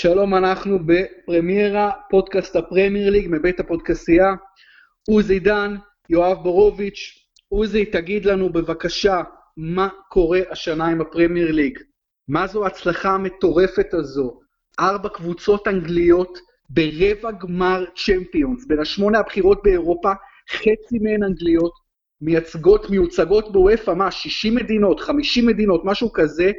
שלום, אנחנו בפרמיירה, פודקאסט הפרמייר ליג מבית הפודקסייה. עוזי דן, יואב בורוביץ'. עוזי, תגיד לנו בבקשה, מה קורה השנה עם הפרמייר ליג? מה זו ההצלחה המטורפת הזו? ארבע קבוצות אנגליות ברבע גמר צ'מפיונס, בין השמונה הבחירות באירופה, חצי מהן אנגליות, מייצגות, מיוצגות בוופא, מה, 60 מדינות, 50 מדינות, משהו כזה,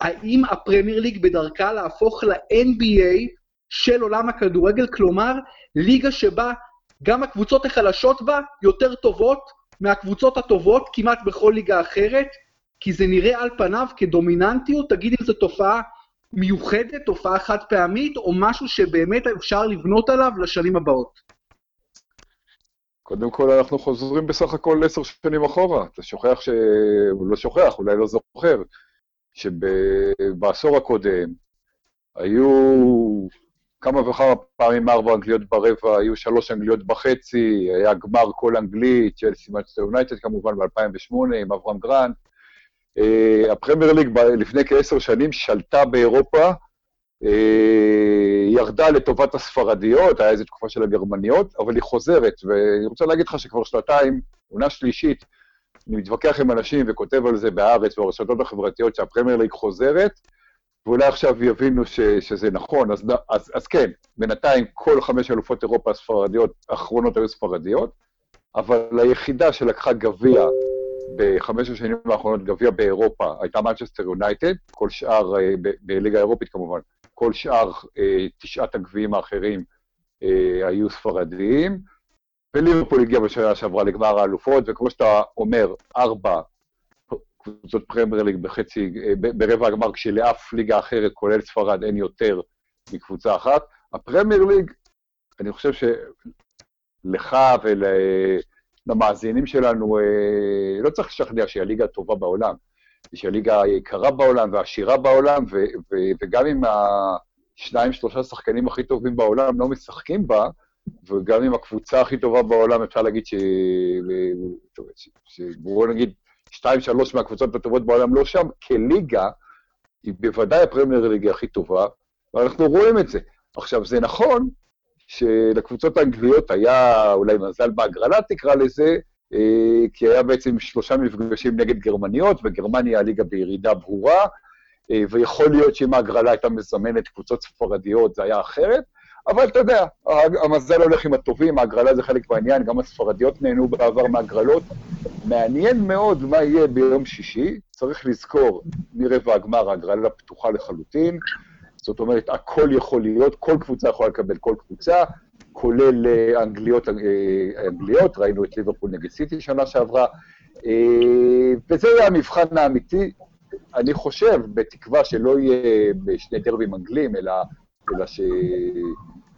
האם הפרמייר ליג בדרכה להפוך ל-NBA של עולם הכדורגל, כלומר, ליגה שבה גם הקבוצות החלשות בה יותר טובות מהקבוצות הטובות כמעט בכל ליגה אחרת, כי זה נראה על פניו כדומיננטיות, תגיד אם זו תופעה מיוחדת, תופעה חד פעמית, או משהו שבאמת אפשר לבנות עליו לשנים הבאות. קודם כל, אנחנו חוזרים בסך הכל עשר שנים אחורה. אתה שוכח ש... לא שוכח, אולי לא זוכר, שבעשור הקודם היו כמה וכמה פעמים ארבע אנגליות ברבע, היו שלוש אנגליות בחצי, היה גמר כל אנגלית, צ'לסי מצטר יונייטד כמובן ב-2008 עם אברהם גרנט. Uh, הפרמייר ליג לפני כעשר שנים שלטה באירופה, uh, ירדה לטובת הספרדיות, היה איזו תקופה של הגרמניות, אבל היא חוזרת, ואני רוצה להגיד לך שכבר שנתיים, עונה שלישית, אני מתווכח עם אנשים וכותב על זה בהארץ וברשתות החברתיות שהפרמייר ליג חוזרת, ואולי עכשיו יבינו ש, שזה נכון, אז, אז, אז כן, בינתיים כל חמש אלופות אירופה הספרדיות האחרונות היו ספרדיות, אבל היחידה שלקחה גביע בחמש השנים האחרונות, גביע באירופה, הייתה מנצ'סטר יונייטד, כל שאר, אה, בליגה האירופית כמובן, כל שאר אה, תשעת הגביעים האחרים אה, היו ספרדיים, וליברפול הגיע בשנה שעברה לגמר האלופות, וכמו שאתה אומר, ארבע קבוצות פרמייר ליג בחצי, ברבע הגמר, כשלאף ליגה אחרת, כולל ספרד, אין יותר מקבוצה אחת. הפרמייר ליג, אני חושב שלך ולמאזינים שלנו, אה, לא צריך לשכנע שהיא הליגה הטובה בעולם. שהיא הליגה היקרה בעולם והעשירה בעולם, ו- ו- וגם אם השניים, שלושה שחקנים הכי טובים בעולם לא משחקים בה, וגם אם הקבוצה הכי טובה בעולם, אפשר להגיד. ש... בואו נגיד, שתיים, שלוש מהקבוצות הטובות בעולם לא שם, כליגה, היא בוודאי הפרמייר ליגה הכי טובה, ואנחנו רואים את זה. עכשיו, זה נכון שלקבוצות האנגליות היה אולי מזל בהגרלה, תקרא לזה, אה, כי היה בעצם שלושה מפגשים נגד גרמניות, וגרמניה הליגה בירידה ברורה, אה, ויכול להיות שאם ההגרלה הייתה מזמנת קבוצות ספרדיות זה היה אחרת, אבל אתה יודע, המזל הולך עם הטובים, ההגרלה זה חלק מהעניין, גם הספרדיות נהנו בעבר מהגרלות. מעניין מאוד מה יהיה ביום שישי, צריך לזכור, מרבע הגמר ההגרלה פתוחה לחלוטין, זאת אומרת, הכל יכול להיות, כל קבוצה יכולה לקבל כל קבוצה, כולל אה, אנגליות, אה, אנגליות, ראינו את ליברפול נגד סיטי שנה שעברה, אה, וזה יהיה המבחן האמיתי. אני חושב, בתקווה שלא יהיה בשני דרבים אנגלים, אלא, אלא ש...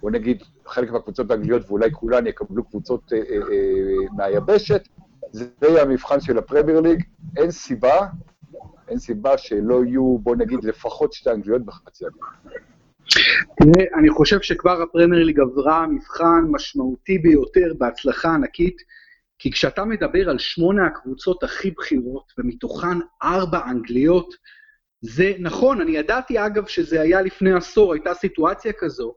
בוא נגיד, חלק מהקבוצות האנגליות, ואולי כולן יקבלו קבוצות אה, אה, אה, מהיבשת, זה יהיה המבחן של הפרמייר ליג. אין סיבה, אין סיבה שלא יהיו, בוא נגיד, לפחות שתי אנגליות בחצי הגמר. תראה, אני חושב שכבר הפרמייר ליג עברה מבחן משמעותי ביותר בהצלחה ענקית, כי כשאתה מדבר על שמונה הקבוצות הכי בכירות, ומתוכן ארבע אנגליות, זה נכון, אני ידעתי אגב שזה היה לפני עשור, הייתה סיטואציה כזו,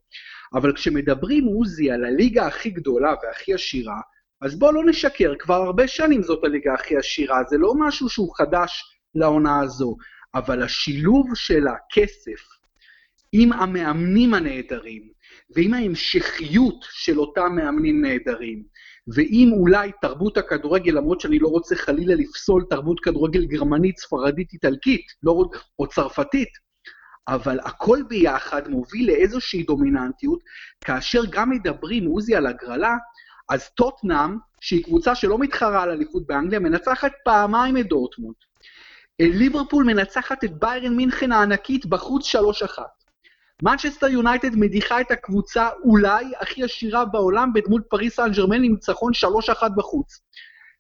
אבל כשמדברים, עוזי, על הליגה הכי גדולה והכי עשירה, אז בוא לא נשקר, כבר הרבה שנים זאת הליגה הכי עשירה, זה לא משהו שהוא חדש לעונה הזו, אבל השילוב של הכסף עם המאמנים הנהדרים, ועם ההמשכיות של אותם מאמנים נהדרים, ועם אולי תרבות הכדורגל, למרות שאני לא רוצה חלילה לפסול תרבות כדורגל גרמנית, ספרדית, איטלקית, לא, או צרפתית, אבל הכל ביחד מוביל לאיזושהי דומיננטיות, כאשר גם מדברים, עוזי, על הגרלה, אז טוטנאם, שהיא קבוצה שלא מתחרה על אליפות באנגליה, מנצחת פעמיים את דורטמונד. ליברפול מנצחת את ביירן מינכן הענקית בחוץ 3-1. מנצ'סטר יונייטד מדיחה את הקבוצה אולי הכי עשירה בעולם בדמות פריס סן ג'רמן עם ניצחון 3-1 בחוץ.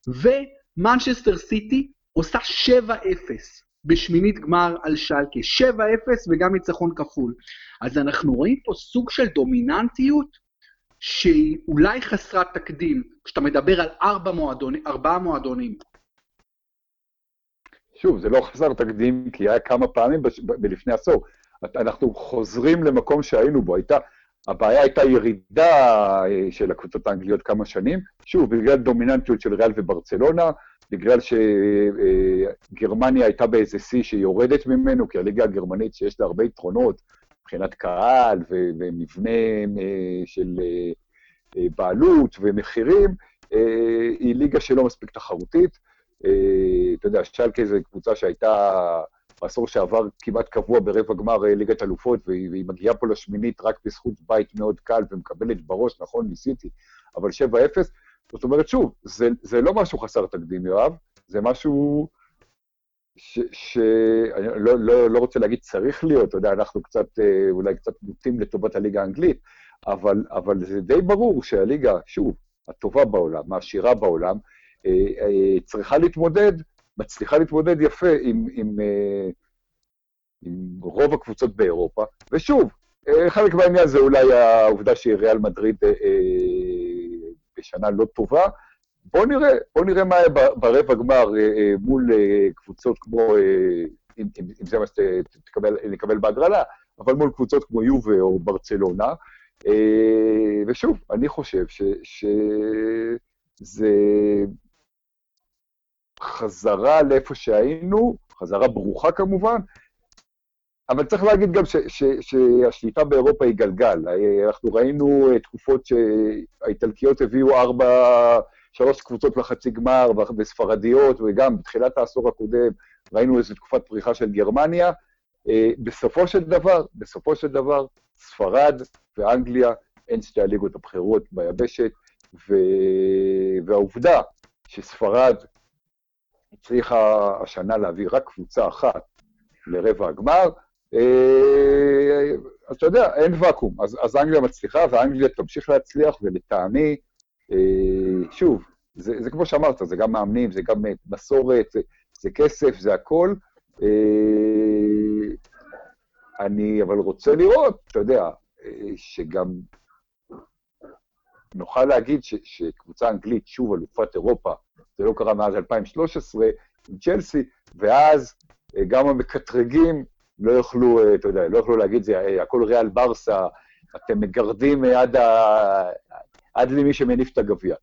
ומנצ'סטר סיטי עושה 7-0 בשמינית גמר על שלקה, 7-0 וגם ניצחון כפול. אז אנחנו רואים פה סוג של דומיננטיות שהיא אולי חסרת תקדים, כשאתה מדבר על ארבע מועדונים, ארבעה מועדונים. שוב, זה לא חסר תקדים, כי היה כמה פעמים בש... לפני עשור. אנחנו חוזרים למקום שהיינו בו. הייתה, הבעיה הייתה ירידה אה, של הקבוצות האנגליות כמה שנים, שוב, בגלל דומיננטיות של ריאל וברצלונה, בגלל שגרמניה אה, הייתה באיזה שיא שיורדת ממנו, כי הליגה הגרמנית שיש לה הרבה יתרונות מבחינת קהל ומבנה אה, של בעלות ומחירים, היא ליגה שלא מספיק תחרותית. אתה יודע, שלקה זו קבוצה שהייתה בעשור שעבר כמעט קבוע ברבע גמר אה, ליגת אלופות, והיא, והיא מגיעה פה לשמינית רק בזכות בית מאוד קל ומקבלת בראש, נכון, ניסיתי, אבל 7-0. זאת אומרת, שוב, זה, זה לא משהו חסר תקדים, יואב, זה משהו שאני לא, לא, לא רוצה להגיד צריך להיות, אתה יודע, אנחנו קצת, אה, אולי קצת מוטים לטובת הליגה האנגלית, אבל, אבל זה די ברור שהליגה, שוב, הטובה בעולם, העשירה בעולם, אה, צריכה להתמודד מצליחה להתמודד יפה עם, עם, אה, עם רוב הקבוצות באירופה. ושוב, אה, חלק מהעניין זה אולי העובדה שהיא ריאל מדריד אה, בשנה לא טובה. בואו נראה, בואו נראה מה ברבע גמר מול קבוצות כמו, אם, אם, אם זה מה שנקבל בהגרלה, אבל מול קבוצות כמו יובה או ברצלונה. ושוב, אני חושב שזה חזרה לאיפה שהיינו, חזרה ברוכה כמובן, אבל צריך להגיד גם ש, ש, שהשליטה באירופה היא גלגל. אנחנו ראינו אה, תקופות שהאיטלקיות הביאו ארבע, שלוש קבוצות לחצי גמר, וספרדיות, וגם בתחילת העשור הקודם ראינו איזו תקופת פריחה של גרמניה. אה, בסופו של דבר, בסופו של דבר, ספרד ואנגליה הן שתי הליגות הבכירות ביבשת, ו... והעובדה שספרד הצליחה השנה להביא רק קבוצה אחת לרבע הגמר, אה, אז אתה יודע, אין ואקום. אז, אז אנגליה מצליחה, ואנגליה תמשיך להצליח, ולטעמי, אה, שוב, זה, זה כמו שאמרת, זה גם מאמנים, זה גם מסורת, זה, זה כסף, זה הכל. אה, אני אבל רוצה לראות, אתה יודע, שגם נוכל להגיד ש, שקבוצה אנגלית, שוב אלופת אירופה, זה לא קרה מאז 2013 עם צ'לסי, ואז אה, גם המקטרגים לא יוכלו, אה, אתה יודע, לא יוכלו להגיד, זה אה, הכל ריאל ברסה, אתם מגרדים עד, ה... עד למי שמניף את הגביע.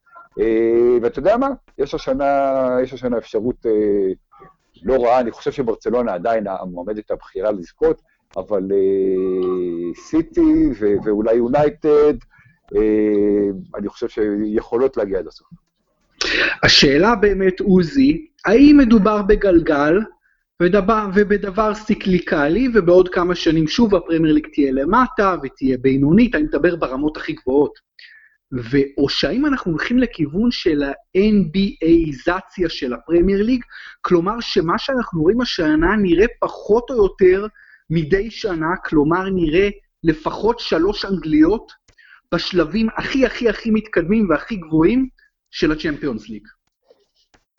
ואתה יודע מה? יש השנה, יש השנה אפשרות לא רעה, אני חושב שברצלונה עדיין המועמדת הבכירה לזכות, אבל סיטי ואולי יונייטד, אני חושב שיכולות להגיע עד הסוף. השאלה באמת, עוזי, האם מדובר בגלגל ודבר, ובדבר סיקליקלי, ובעוד כמה שנים שוב הפרמייר ליג תהיה למטה ותהיה בינונית, אני מדבר ברמות הכי גבוהות. או שהאם אנחנו הולכים לכיוון של ה-NBAיזציה של הפרמייר ליג, כלומר שמה שאנחנו רואים השנה נראה פחות או יותר מדי שנה, כלומר נראה לפחות שלוש אנגליות בשלבים הכי הכי הכי מתקדמים והכי גבוהים, של הצ'מפיונס ליג?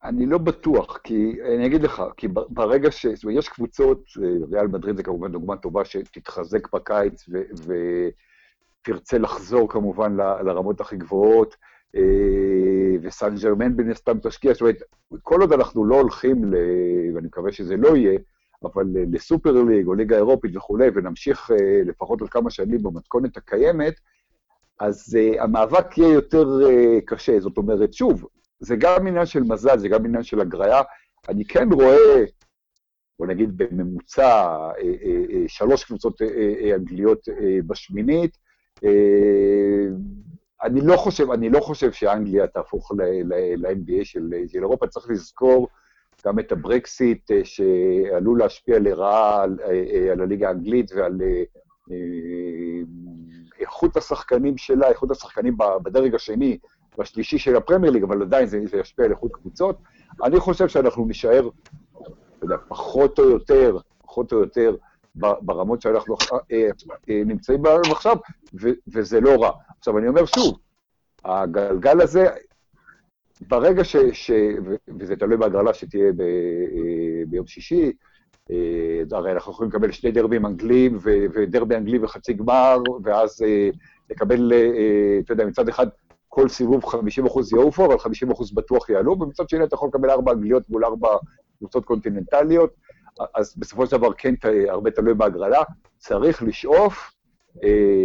אני לא בטוח, כי אני אגיד לך, כי ברגע ש... זאת אומרת, יש קבוצות, ריאל מדריד זה כמובן דוגמה טובה, שתתחזק בקיץ ו... ותרצה לחזור כמובן ל... לרמות הכי גבוהות, אה, וסן ג'רמן בין הסתם תשקיע, זאת אומרת, כל עוד אנחנו לא הולכים, ל... ואני מקווה שזה לא יהיה, אבל לסופר ליג או ליגה אירופית וכולי, ונמשיך אה, לפחות עוד כמה שנים במתכונת הקיימת, אז uh, המאבק יהיה יותר uh, קשה. זאת אומרת, שוב, זה גם עניין של מזל, זה גם עניין של הגריה. אני כן רואה, בוא נגיד בממוצע, uh, uh, uh, שלוש קבוצות uh, uh, אנגליות uh, בשמינית. Uh, אני לא חושב, אני לא חושב שאנגליה תהפוך ל-NBA של, של אירופה, צריך לזכור גם את הברקסיט שעלול להשפיע לרעה על, על הליגה האנגלית ועל איכות השחקנים שלה, איכות השחקנים בדרג השני והשלישי של הפרמייר ליג, אבל עדיין זה, זה ישפיע על איכות קבוצות. אני חושב שאנחנו נישאר, אתה יודע, פחות או יותר, פחות או יותר, ברמות שאנחנו אה, אה, נמצאים בהן עכשיו, ו, וזה לא רע. עכשיו, אני אומר שוב, הגלגל הזה, ברגע ש... ש וזה תלוי בהגרלה שתהיה ב, אה, ביום שישי, אה, הרי אנחנו יכולים לקבל שני דרבים אנגלים ודרבי אנגלי וחצי גמר, ואז אה, לקבל, אה, אתה יודע, מצד אחד כל סיבוב 50 אחוז יעופו, אבל 50 אחוז בטוח יעלו, ומצד שני אתה יכול לקבל ארבע אנגליות מול ארבע קבוצות קונטיננטליות. אז בסופו של דבר כן הרבה תלוי בהגרלה, צריך לשאוף, אה,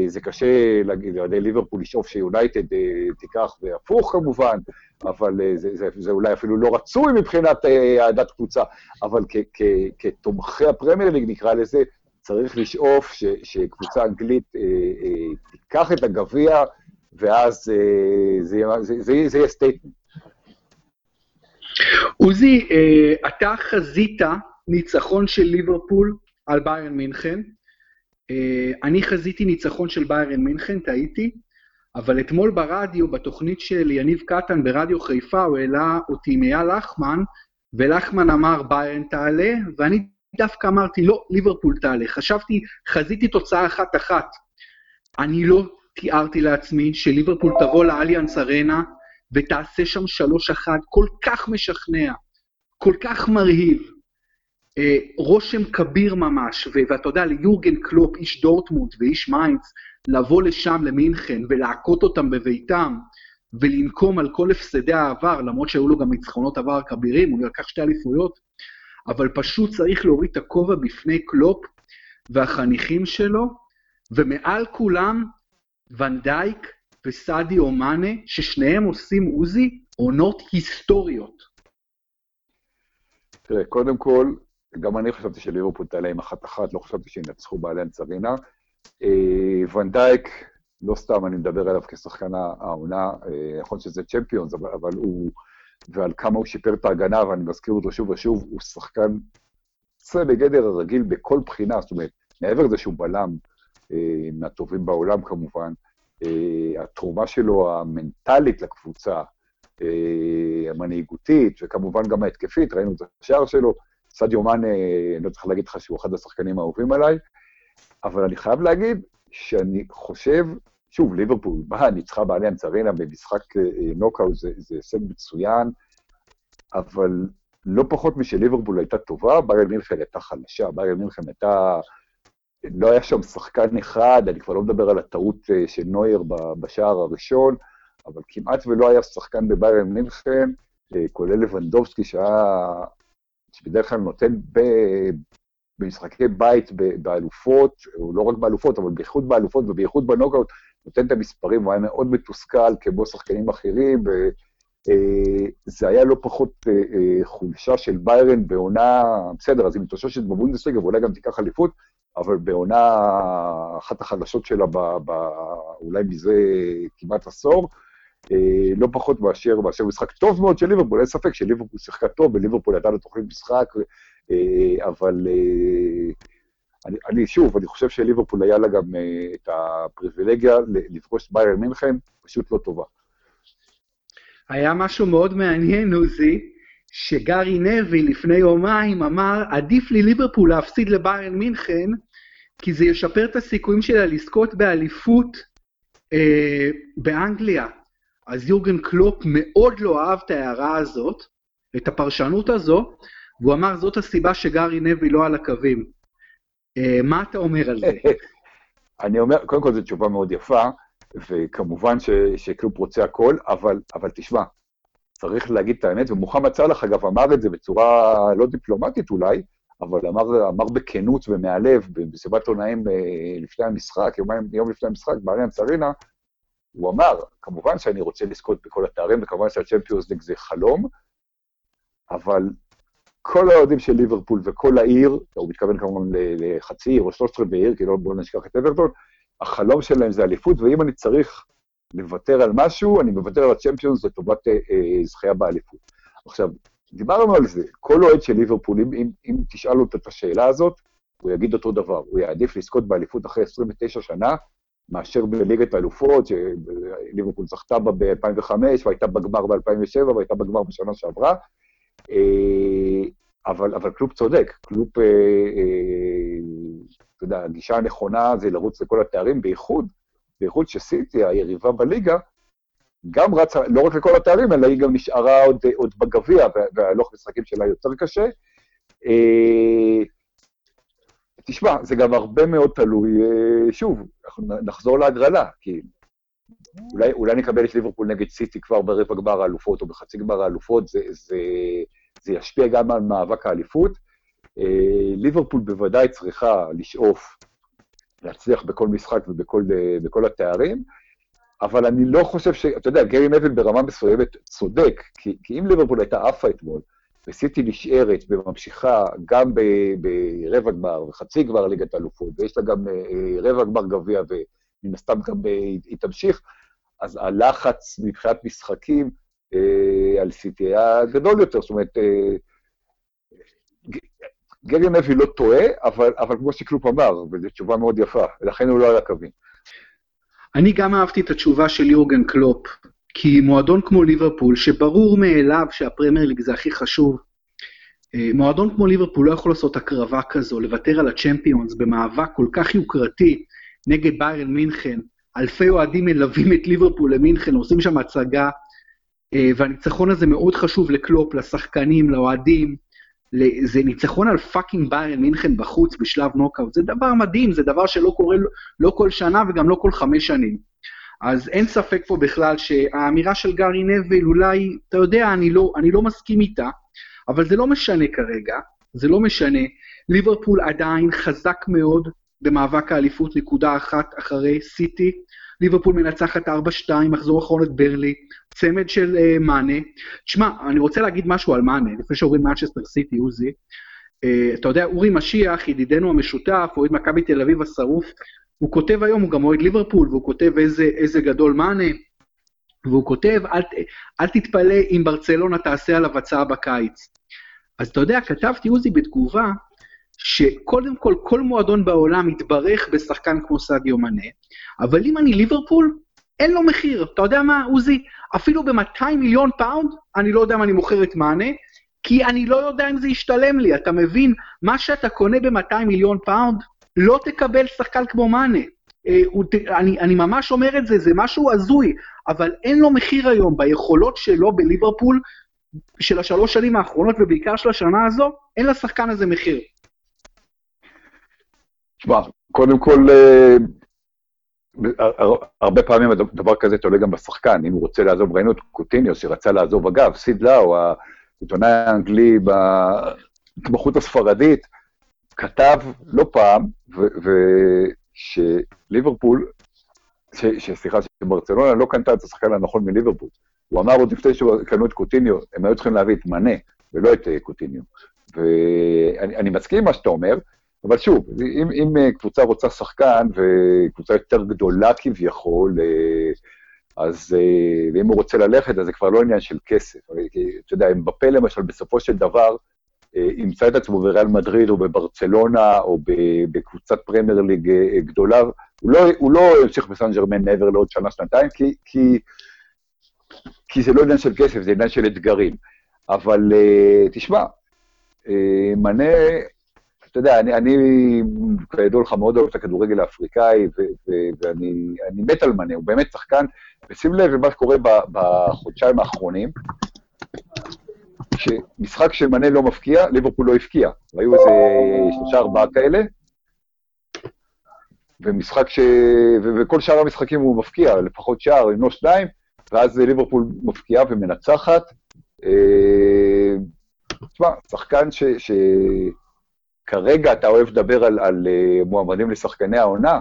זה קשה לאוהדי ליברפול לשאוף שיונייטד אה, תיקח, והפוך כמובן, אבל אה, זה, זה, זה אולי אפילו לא רצוי מבחינת אהדת קבוצה, אבל כ, כ, כתומכי הפרמייר ליג נקרא לזה, צריך לשאוף ש, שקבוצה אנגלית אה, אה, תיקח את הגביע, ואז אה, זה, זה, זה, זה יהיה statement. עוזי, אה, אתה חזית ניצחון של ליברפול על ביירן מינכן. אה, אני חזיתי ניצחון של ביירן מינכן, טעיתי, אבל אתמול ברדיו, בתוכנית של יניב קטן ברדיו חיפה, הוא העלה אותי עם אייל לחמן, ולחמן אמר ביירן תעלה, ואני דווקא אמרתי לא, ליברפול תעלה. חשבתי, חזיתי תוצאה אחת-אחת. אני לא תיארתי לעצמי שליברפול תבוא לאליאנס ארנה ותעשה שם שלוש אחת כל כך משכנע, כל כך מרהיב. אה, רושם כביר ממש, ואתה יודע, ליורגן קלופ, איש דורטמונד ואיש מיינדס, לבוא לשם, למינכן, ולהכות אותם בביתם, ולנקום על כל הפסדי העבר, למרות שהיו לו גם ניצחונות עבר כבירים, הוא לקח שתי אליפויות, אבל פשוט צריך להוריד את הכובע בפני קלופ והחניכים שלו, ומעל כולם, ונדייק וסעדי אומאנה, ששניהם עושים עוזי עונות היסטוריות. תראה, קודם כל, גם אני חשבתי שליברפול תעלה עם אחת-אחת, לא חשבתי שינצחו באלנס ארינה. אה, ונדייק, לא סתם אני מדבר עליו כשחקן העונה, נכון שזה צ'מפיונס, אבל, אבל הוא, ועל כמה הוא שיפר את ההגנה, ואני מזכיר אותו שוב ושוב, הוא שחקן יוצא בגדר הרגיל בכל בחינה, זאת אומרת, מעבר לזה שהוא בלם, אה, מהטובים בעולם כמובן, התרומה שלו המנטלית לקבוצה, המנהיגותית, וכמובן גם ההתקפית, ראינו את השער שלו, סעדיו מאנה, לא צריך להגיד לך שהוא אחד השחקנים האהובים עליי, אבל אני חייב להגיד שאני חושב, שוב, ליברפול באה, ניצחה באליאנס ארינה במשחק אה, נוקאוט, זה, זה הישג מצוין, אבל לא פחות משליברפול הייתה טובה, ביירן מינכן הייתה חלשה, ביירן מינכן הייתה... לא היה שם שחקן אחד, אני כבר לא מדבר על הטעות אה, של נויר בשער הראשון, אבל כמעט ולא היה שחקן בביירן מינכן, אה, כולל לבנדובסקי, שהיה שבדרך כלל נותן ב, במשחקי בית באלופות, או לא רק באלופות, אבל בייחוד באלופות ובייחוד בנוקאוט, נותן את המספרים, הוא היה מאוד מתוסכל כמו שחקנים אחרים, וזה אה, היה לא פחות אה, אה, חולשה של ביירן בעונה, בסדר, אז היא מתאוששת בבונדסליגה ואולי גם תיקח אליפות, אבל בעונה אחת החדשות שלה, ב, ב, אולי מזה כמעט עשור, לא פחות מאשר, מאשר משחק טוב מאוד של ליברפול, אין ספק שליברפול שיחקה טוב, וליברפול ידעה לתוכנית משחק, אה, אבל אה, אני, אני שוב, אני חושב שליברפול היה לה גם את הפריבילגיה לפגוש ביירן מינכן, פשוט לא טובה. היה משהו מאוד מעניין, עוזי, שגארי נבי לפני יומיים אמר, עדיף לי ליברפול להפסיד לביירן מינכן, כי זה ישפר את הסיכויים שלה לזכות באליפות אה, באנגליה. אז יורגן קלופ מאוד לא אהב את ההערה הזאת, את הפרשנות הזו, והוא אמר, זאת הסיבה שגארי נבי לא על הקווים. Uh, מה אתה אומר על זה? אני אומר, קודם כל זו תשובה מאוד יפה, וכמובן ש, שקלופ רוצה הכל, אבל, אבל תשמע, צריך להגיד את האמת, ומוחמד סאלח, אגב, אמר את זה בצורה לא דיפלומטית אולי, אבל אמר, אמר בכנות ומהלב, במסיבת עונאים אה, לפני המשחק, יום, יום לפני המשחק, באריאן צרינה, הוא אמר, כמובן שאני רוצה לזכות בכל התארים, וכמובן שהצ'מפיונס ליג זה חלום, אבל כל האוהדים של ליברפול וכל העיר, הוא מתכוון כמובן לחצי עיר או שלושת רבעי עיר, כי לא בואו נשכח את אברטון, החלום שלהם זה אליפות, ואם אני צריך לוותר על משהו, אני מוותר על הצ'מפיונס לטובת אה, אה, זכייה באליפות. עכשיו, דיברנו על זה, כל אוהד של ליברפול, אם, אם, אם תשאל אותו את השאלה הזאת, הוא יגיד אותו דבר, הוא יעדיף לזכות באליפות אחרי 29 שנה, מאשר בליגת האלופות, שליברפול זכתה בה ב-2005, והייתה בגמר ב-2007, והייתה בגמר בשנה שעברה. אה, אבל, אבל קלופ צודק, קלופ, אה, אה, אתה יודע, הגישה הנכונה זה לרוץ לכל התארים, בייחוד, בייחוד שסיטי, היריבה בליגה, גם רצה, לא רק לכל התארים, אלא היא גם נשארה עוד, עוד בגביע, והלוך משחקים שלה יותר קשה. תשמע, זה גם הרבה מאוד תלוי, אה, שוב, נחזור להגרלה, כי אולי, אולי נקבל את ליברפול נגד סיטי כבר ברבע גמר האלופות או בחצי גמר האלופות, זה, זה, זה ישפיע גם על מאבק האליפות. אה, ליברפול בוודאי צריכה לשאוף להצליח בכל משחק ובכל התארים, אבל אני לא חושב ש... אתה יודע, גרי נבל ברמה מסוימת צודק, כי, כי אם ליברפול הייתה עפה אתמול, וסיטי נשארת וממשיכה גם ברבע גמר וחצי גמר ליגת האלופות, ויש לה גם אה, רבע גמר גביע, ומן הסתם גם אה, היא תמשיך, אז הלחץ מבחינת משחקים אה, על סיטי היה גדול יותר. זאת אומרת, אה, גרי נוויל לא טועה, אבל, אבל כמו שקלופ אמר, וזו תשובה מאוד יפה, ולכן הוא לא על הקווים. אני גם אהבתי את התשובה של יורגן קלופ, כי מועדון כמו ליברפול, שברור מאליו שהפרמייר ליג זה הכי חשוב, אה, מועדון כמו ליברפול לא יכול לעשות הקרבה כזו, לוותר על הצ'מפיונס במאבק כל כך יוקרתי נגד ביירן מינכן, אלפי אוהדים מלווים את ליברפול למינכן, עושים שם הצגה, אה, והניצחון הזה מאוד חשוב לקלופ, לשחקנים, לאוהדים, זה ניצחון על fucking ביירן מינכן בחוץ בשלב נוקאוט, זה דבר מדהים, זה דבר שלא קורה לא כל שנה וגם לא כל חמש שנים. אז אין ספק פה בכלל שהאמירה של גארי נוויל, אולי, אתה יודע, אני לא, אני לא מסכים איתה, אבל זה לא משנה כרגע, זה לא משנה. ליברפול עדיין חזק מאוד במאבק האליפות, נקודה אחת אחרי סיטי. ליברפול מנצחת 4-2, מחזור אחרון את ברלי, צמד של uh, מאנה. תשמע, אני רוצה להגיד משהו על מאנה, לפני שעוברים מנצ'סטר סיטי, עוזי. Uh, אתה יודע, אורי משיח, ידידנו המשותף, אוהד מכבי תל אביב השרוף, הוא כותב היום, הוא גם אוהד ליברפול, והוא כותב איזה, איזה גדול מאנה, והוא כותב, אל, אל תתפלא אם ברצלונה תעשה עליו הצעה בקיץ. אז אתה יודע, כתבתי עוזי בתגובה, שקודם כל, כל מועדון בעולם מתברך בשחקן כמו סאדיו מאנה, אבל אם אני ליברפול, אין לו מחיר. אתה יודע מה, עוזי? אפילו ב-200 מיליון פאונד, אני לא יודע אם אני מוכר את מאנה, כי אני לא יודע אם זה ישתלם לי. אתה מבין? מה שאתה קונה ב-200 מיליון פאונד, לא תקבל שחקן כמו מאנה. אה, אני, אני ממש אומר את זה, זה משהו הזוי, אבל אין לו מחיר היום ביכולות שלו בליברפול של השלוש שנים האחרונות, ובעיקר של השנה הזו, אין לשחקן הזה מחיר. תשמע, קודם כל, אה, הרבה פעמים דבר כזה תולה גם בשחקן, אם הוא רוצה לעזוב, ראינו את קוטיניו שרצה לעזוב, אגב, סיד לאו, העיתונאי האנגלי בהתמחות הספרדית, כתב לא פעם, ושליברפול, סליחה, שברצלונה לא קנתה את השחקן הנכון מליברפול. הוא אמר עוד לפני שקנו את קוטיניו, הם היו צריכים להביא את מנה, ולא את אה, קוטיניו. ואני מסכים עם מה שאתה אומר, אבל שוב, אם, אם אה, קבוצה רוצה שחקן, וקבוצה יותר גדולה כביכול, אה, אז, ואם הוא רוצה ללכת, אז זה כבר לא עניין של כסף. אתה יודע, אם בפה למשל, בסופו של דבר, ימצא את עצמו בריאל מדריד, או בברצלונה, או בקבוצת פרמייר ליג גדולה, הוא לא, הוא לא ימשיך בסן ג'רמן מעבר לעוד שנה-שנתיים, כי, כי כי זה לא עניין של כסף, זה עניין של אתגרים. אבל תשמע, מנה, יודע, אני, אני כידוע לך מאוד אוהב את הכדורגל האפריקאי, ו- ו- ואני מת על מנה, הוא באמת שחקן, ושים לב למה שקורה בחודשיים האחרונים, שמשחק של מנה לא מפקיע, ליברפול לא הפקיע. היו איזה שלושה ארבעה כאלה, ומשחק ש... וכל שאר המשחקים הוא מבקיע, לפחות שער, אם לא שניים, ואז ליברפול מבקיעה ומנצחת. אה, תשמע, שחקן שכרגע אתה אוהב לדבר על, על אה, מועמדים לשחקני העונה,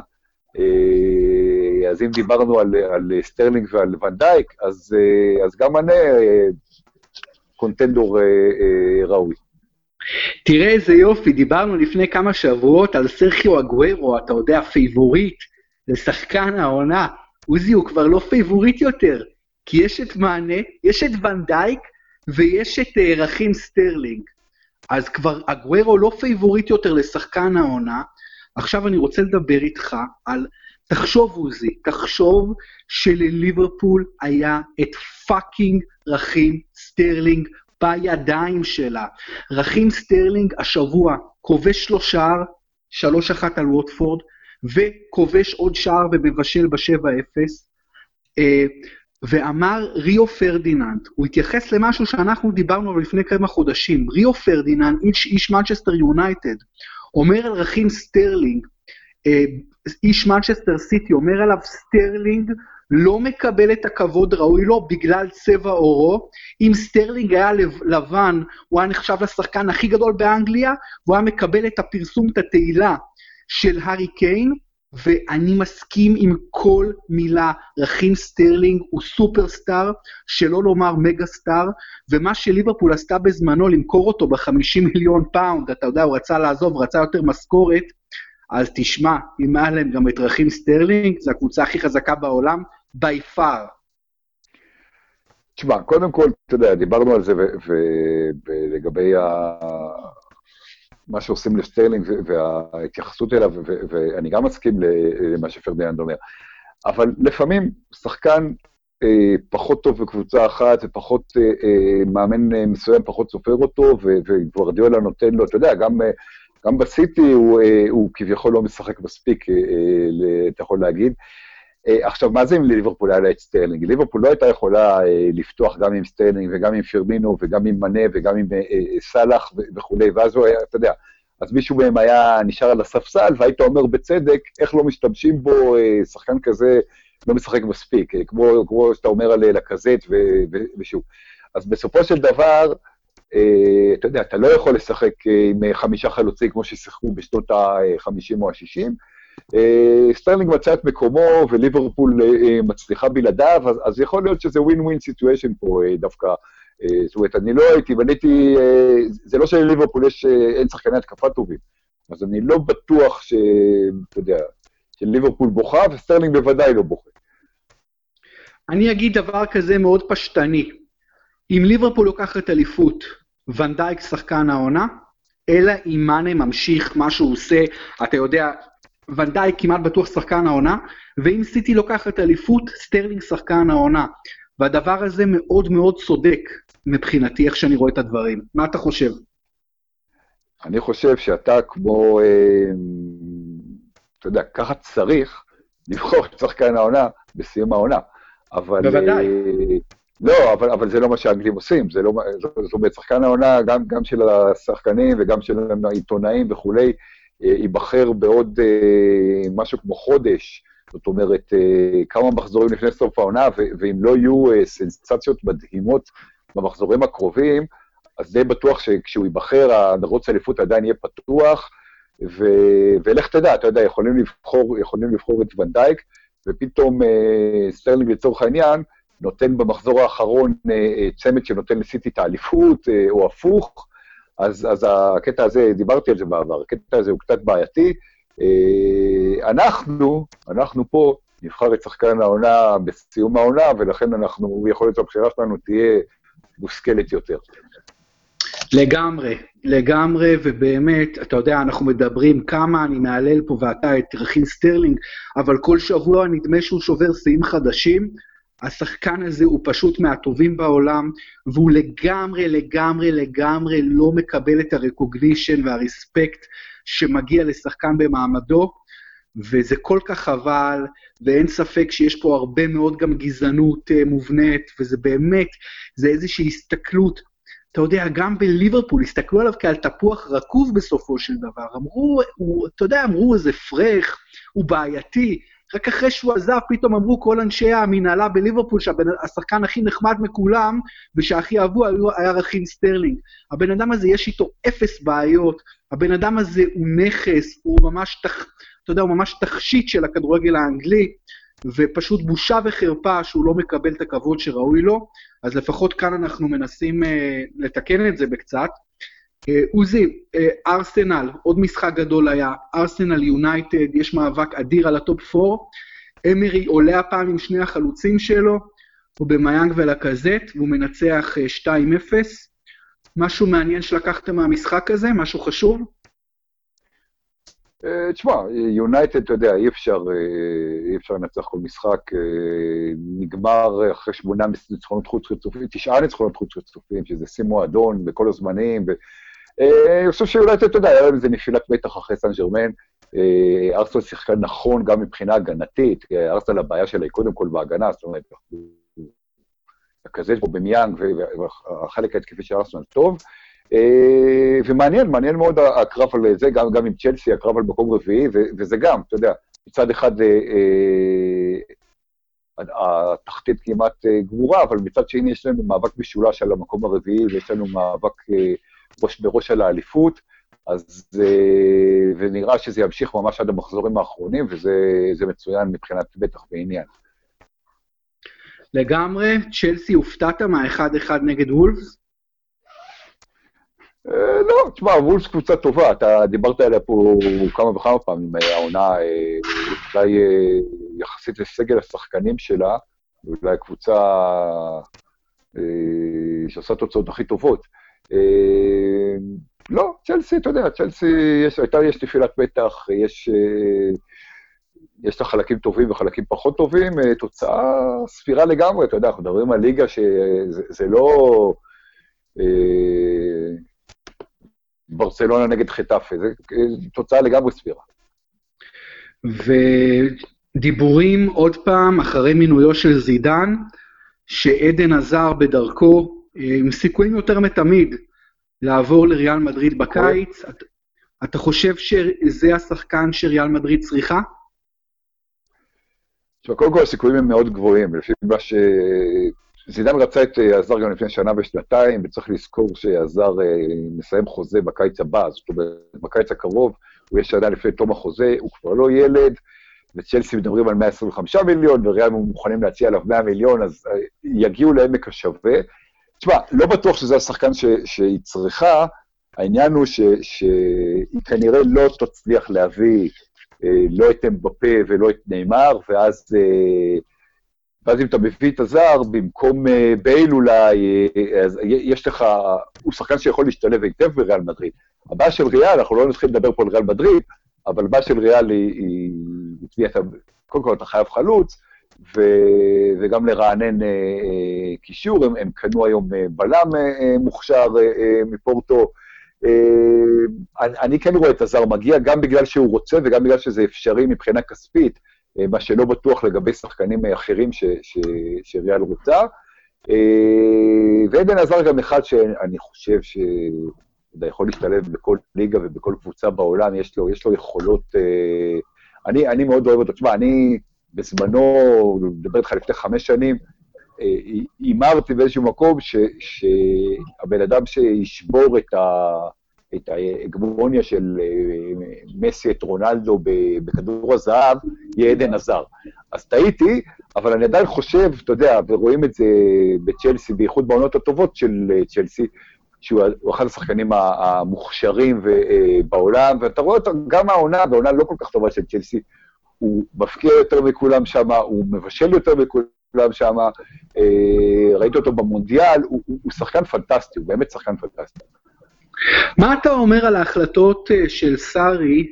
אה, אז אם דיברנו על, על סטרלינג ועל ואן דייק, אז, אז גם אני contender ראוי. תראה איזה יופי, דיברנו לפני כמה שבועות על סרחיו אגוורו, אתה יודע, favorite לשחקן העונה. עוזי הוא כבר לא favorite יותר, כי יש את מאנה, יש את ואן דייק ויש את רחים סטרלינג. אז כבר אגוורו לא favorite יותר לשחקן העונה. עכשיו אני רוצה לדבר איתך על, תחשוב עוזי, תחשוב שלליברפול היה את פאקינג רכים סטרלינג בידיים שלה. רחים סטרלינג השבוע כובש לו שער, 3-1 על ווטפורד, וכובש עוד שער ומבשל ב-7-0. ואמר ריו פרדיננד, הוא התייחס למשהו שאנחנו דיברנו עליו לפני כמה חודשים, ריו פרדיננד, איש, איש מנצ'סטר יונייטד, אומר על רחים סטרלינג, אה, איש מנצ'סטר סיטי אומר עליו סטרלינג לא מקבל את הכבוד ראוי לו בגלל צבע עורו. אם סטרלינג היה לבן, הוא היה נחשב לשחקן הכי גדול באנגליה, והוא היה מקבל את הפרסום, את התהילה של הארי קיין, ואני מסכים עם כל מילה. רחים סטרלינג הוא סופרסטאר, שלא לומר מגה סטאר, ומה שליברפול עשתה בזמנו, למכור אותו ב-50 מיליון פאונד, אתה יודע, הוא רצה לעזוב, רצה יותר משכורת, אז תשמע, אם היה להם גם את רחים סטרלינג, זו הקבוצה הכי חזקה בעולם, by far. תשמע, קודם כל, אתה יודע, דיברנו על זה ולגבי מה שעושים לסטרלינג וההתייחסות אליו, ואני גם מסכים למה שפרדיננד אומר. אבל לפעמים שחקן אה, פחות טוב בקבוצה אחת, ופחות, אה, אה, מאמן אה, מסוים פחות סופר אותו, וגווארדיולה נותן לו, אתה יודע, גם, אה, גם בסיטי הוא, אה, הוא כביכול לא משחק מספיק, אה, אה, אתה יכול להגיד. אה, עכשיו, מה זה אם לליברפול היה לה את סטרלינג? ליברפול לא הייתה יכולה אה, לפתוח גם עם סטרלינג וגם עם פירמינו וגם עם מאנה וגם עם אה, סאלח וכולי, ואז הוא היה, אתה יודע, אז מישהו מהם היה נשאר על הספסל, והיית אומר בצדק, איך לא משתמשים בו, שחקן כזה לא משחק מספיק, כמו, כמו שאתה אומר על לקאזט ושוב. אז בסופו של דבר, אתה יודע, אתה לא יכול לשחק עם חמישה חלוצים כמו ששיחקו בשנות ה-50 או ה-60, אה, סטרלינג מצא את מקומו וליברפול אה, אה, מצליחה בלעדיו, אז, אז יכול להיות שזה win win situation פה דווקא. זאת אומרת, אני לא הייתי, בניתי, זה לא שלליברפול יש, אין שחקני התקפה טובים, אז אני לא בטוח ש... אתה יודע, שליברפול בוכה, וסטרלינג בוודאי לא בוכה. אני אגיד דבר כזה מאוד פשטני. אם ליברפול לוקחת אליפות, ואן דייק שחקן העונה, אלא אם מאנה ממשיך מה שהוא עושה, אתה יודע, ואן דייק כמעט בטוח שחקן העונה, ואם סיטי לוקחת אליפות, סטרלינג שחקן העונה. והדבר הזה מאוד מאוד צודק מבחינתי, איך שאני רואה את הדברים. מה אתה חושב? אני חושב שאתה כמו, אה, אתה יודע, ככה צריך לבחור את שחקן העונה בסיום העונה. אבל... בוודאי. אה, לא, אבל, אבל זה לא מה שהאנגלים עושים, זה לא, זאת אומרת, שחקן העונה, גם, גם של השחקנים וגם של העיתונאים וכולי, ייבחר בעוד אה, משהו כמו חודש, זאת אומרת, אה, כמה מחזורים לפני סוף העונה, ואם לא יהיו סנסציות מדהימות במחזורים הקרובים, אז די בטוח שכשהוא ייבחר, המרוץ האליפות עדיין יהיה פתוח, ו... ולך תדע, אתה יודע, יכולים לבחור, יכולים לבחור את ואן דייק, ופתאום סטרלינג לצורך העניין, נותן במחזור האחרון צמד שנותן לסיטי את האליפות, או הפוך, אז, אז הקטע הזה, דיברתי על זה בעבר, הקטע הזה הוא קצת בעייתי. אה, אנחנו, אנחנו פה, נבחר את שחקן העונה בסיום העונה, ולכן אנחנו, יכול להיות שהבחירה שלנו תהיה מושכלת יותר. לגמרי, לגמרי, ובאמת, אתה יודע, אנחנו מדברים כמה אני מהלל פה ואתה את רחים סטרלינג, אבל כל שבוע נדמה שהוא שובר שיאים חדשים. השחקן הזה הוא פשוט מהטובים בעולם, והוא לגמרי, לגמרי, לגמרי לא מקבל את ה recognition וה respect שמגיע לשחקן במעמדו, וזה כל כך חבל, ואין ספק שיש פה הרבה מאוד גם גזענות uh, מובנית, וזה באמת, זה איזושהי הסתכלות. אתה יודע, גם בליברפול הסתכלו עליו כעל תפוח רקוב בסופו של דבר. אמרו, הוא, אתה יודע, אמרו, זה פרח, הוא בעייתי. רק אחרי שהוא עזב, פתאום אמרו כל אנשי המנהלה בליברפול שהשחקן הכי נחמד מכולם, ושהכי אהבו היה רחים סטרלינג. הבן אדם הזה, יש איתו אפס בעיות, הבן אדם הזה הוא נכס, הוא ממש, תח, אתה יודע, הוא ממש תכשיט של הכדורגל האנגלי, ופשוט בושה וחרפה שהוא לא מקבל את הכבוד שראוי לו, אז לפחות כאן אנחנו מנסים אה, לתקן את זה בקצת. אה, עוזי, אה, ארסנל, עוד משחק גדול היה, ארסנל יונייטד, יש מאבק אדיר על הטופ 4, אמרי עולה הפעם עם שני החלוצים שלו, אובמיאנג ולקאזט, והוא מנצח 2-0. אה, משהו מעניין שלקחתם מהמשחק הזה? משהו חשוב? תשמע, יונייטד, אתה יודע, אי אפשר, אי אפשר לנצח כל משחק. נגמר אחרי שמונה ניצחונות חוץ רצופים, תשעה ניצחונות חוץ רצופים, שזה שיא מועדון בכל הזמנים, אני חושב שאולי, אתה יודע, היה להם איזה נפילת מתח אחרי סן ג'רמן. אה, ארסנל שיחקה נכון גם מבחינה הגנתית, ארסנל הבעיה שלה היא קודם כל בהגנה, זאת אומרת, לקזז בו במיאנג, והחלק ההתקפי של ארסנל טוב. אה, ומעניין, מעניין מאוד הקרב על זה, גם, גם עם צ'לסי, הקרב על מקום רביעי, וזה גם, אתה יודע, מצד אחד התחתית כמעט גמורה, אבל מצד שני יש לנו מאבק משולש על המקום הרביעי, ויש לנו מאבק בראש על האליפות, אז ונראה שזה ימשיך ממש עד המחזורים האחרונים, וזה מצוין מבחינת בטח ועניין. לגמרי. צ'לסי, הופתעת מה-1-1 נגד וולפס? אה, לא, תשמע, וולפס קבוצה טובה, אתה דיברת עליה פה כמה וכמה פעמים, העונה אה, אולי אה, יחסית לסגל השחקנים שלה, אולי הקבוצה שעושה תוצאות הכי טובות. לא, צ'לסי, אתה יודע, צ'לסי, הייתה, יש נפילת מתח, יש יש לה חלקים טובים וחלקים פחות טובים, אה, תוצאה סבירה לגמרי, אתה יודע, אנחנו מדברים על ליגה שזה לא אה, ברצלונה נגד חטאפה, אה, תוצאה לגמרי סבירה. ודיבורים עוד פעם, אחרי מינויו של זידן, שעדן עזר בדרכו, עם סיכויים יותר מתמיד לעבור לריאל מדריד בקיץ. אתה, אתה חושב שזה השחקן שריאל מדריד צריכה? עכשיו, קודם כל הסיכויים הם מאוד גבוהים, לפי מה ש... זידן רצה את אה, עזר גם לפני שנה ושנתיים, וצריך לזכור שעזר אה, מסיים חוזה בקיץ הבא, זאת אומרת, בקיץ הקרוב, הוא יהיה שנה לפני תום החוזה, הוא כבר לא ילד, וצ'לסי מדברים על 125 מיליון, וריאל מוכנים להציע עליו 100 מיליון, אז אה, יגיעו לעמק השווה. תשמע, לא בטוח שזה השחקן ש, שהיא צריכה, העניין הוא ש, שהיא כנראה לא תצליח להביא אה, לא את אמבפה ולא את נאמר, ואז, אה, ואז אם אתה מביא את הזר, במקום אה, בייל אולי, אז יש לך, הוא שחקן שיכול להשתלב היטב בריאל מדריד. הבעיה של ריאל, אנחנו לא נתחיל לדבר פה על ריאל מדריד, אבל הבעיה של ריאל היא, היא, היא קודם כל אתה חייב חלוץ, ו, וגם לרענן אה, קישור, הם, הם קנו היום בלם אה, מוכשר אה, מפורטו, אה, אני כן רואה את הזר מגיע, גם בגלל שהוא רוצה וגם בגלל שזה אפשרי מבחינה כספית, אה, מה שלא בטוח לגבי שחקנים אחרים שריאל רוצה. אה, ועדן עזר גם אחד שאני חושב שאתה יכול להשתלב בכל ליגה ובכל קבוצה בעולם, יש לו, יש לו יכולות... אני, אני מאוד אוהב אותו. תשמע, אני בזמנו, אני מדבר איתך לפני חמש שנים, הימרתי באיזשהו מקום ש, שהבן אדם שישבור את, ה, את ההגמוניה של אה, מסי את רונלדו בכדור הזהב, יהיה עדן עזר. אז טעיתי, אבל אני עדיין חושב, אתה יודע, ורואים את זה בצ'לסי, בייחוד בעונות הטובות של אה, צ'לסי, שהוא אחד השחקנים המוכשרים אה, בעולם, ואתה רואה אותו גם העונה, בעונה לא כל כך טובה של צ'לסי, הוא מפקיע יותר מכולם שם, הוא מבשל יותר מכולם כולם שם, אה, ראיתי אותו במונדיאל, הוא, הוא, הוא שחקן פנטסטי, הוא באמת שחקן פנטסטי. מה אתה אומר על ההחלטות אה, של סארי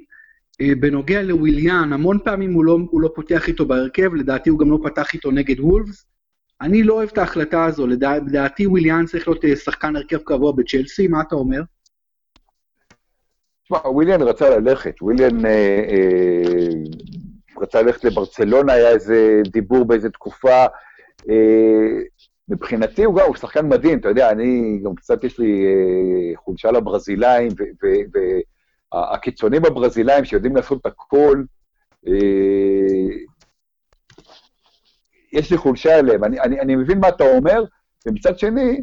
אה, בנוגע לוויליאן? המון פעמים הוא לא, הוא לא פותח איתו בהרכב, לדעתי הוא גם לא פתח איתו נגד וולפס. אני לא אוהב את ההחלטה הזו, לדע, לדעתי וויליאן צריך להיות שחקן הרכב קבוע בצ'לסי, מה אתה אומר? תשמע, וויליאן רצה ללכת, וויליאן אה, אה, רצה ללכת לברצלונה, היה איזה דיבור באיזה תקופה. אה, מבחינתי הוא גם, הוא שחקן מדהים, אתה יודע, אני, גם קצת יש לי אה, חולשה לברזילאים, והקיצונים הברזילאים שיודעים לעשות את הכל, אה, יש לי חולשה אליהם. אני, אני, אני מבין מה אתה אומר, ומצד שני,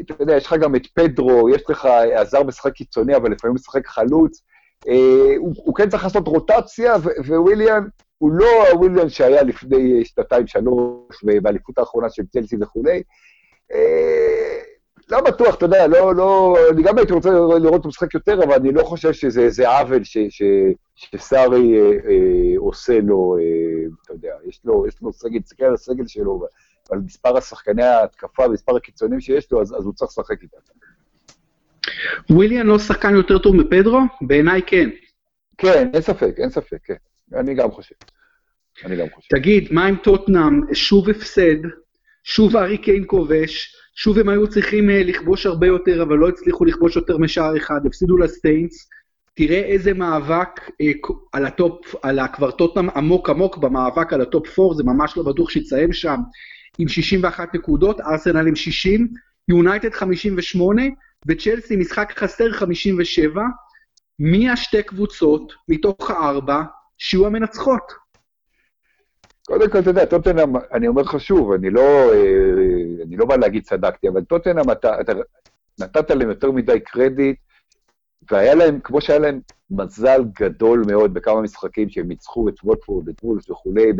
אתה יודע, יש לך גם את פדרו, יש לך עזר משחק קיצוני, אבל לפעמים משחק חלוץ. אה, הוא, הוא כן צריך לעשות רוטציה, וויליאן הוא לא הוויליאן שהיה לפני שנתיים, שלוש, באליפות האחרונה של צלסי וכולי. אה, לא בטוח, אתה יודע, לא, לא, אני גם הייתי רוצה לראות אותו משחק יותר, אבל אני לא חושב שזה איזה עוול שסארי אה, אה, עושה לו, אה, אתה יודע, יש לו, יש לו סגל, תסתכל על הסגל שלו, על מספר השחקני ההתקפה ומספר הקיצונים שיש לו, אז, אז הוא צריך לשחק איתם. וויליאן לא שחקן יותר טוב מפדרו? בעיניי כן. כן, אין ספק, אין ספק, כן. אני גם חושב. אני גם חושב. תגיד, מה עם טוטנאם? שוב הפסד, שוב ארי קיין כובש, שוב הם היו צריכים אה, לכבוש הרבה יותר, אבל לא הצליחו לכבוש יותר משער אחד, הפסידו לסיינטס. תראה איזה מאבק אה, על הטופ, על כבר טוטנאם עמוק עמוק במאבק על הטופ 4, זה ממש לא בטוח שיצאים שם עם 61 נקודות, ארסנל עם 60, יונייטד 58, וצ'לסי משחק חסר 57, מי השתי קבוצות מתוך הארבע שיהיו המנצחות? קודם כל, אתה יודע, טוטנאם, אני אומר לך שוב, אני לא, אה, אני לא בא להגיד צדקתי, אבל טוטנאם, אתה, אתה נתת להם יותר מדי קרדיט, והיה להם, כמו שהיה להם מזל גדול מאוד בכמה משחקים שהם ניצחו את ווטפורד, את וולס וכולי,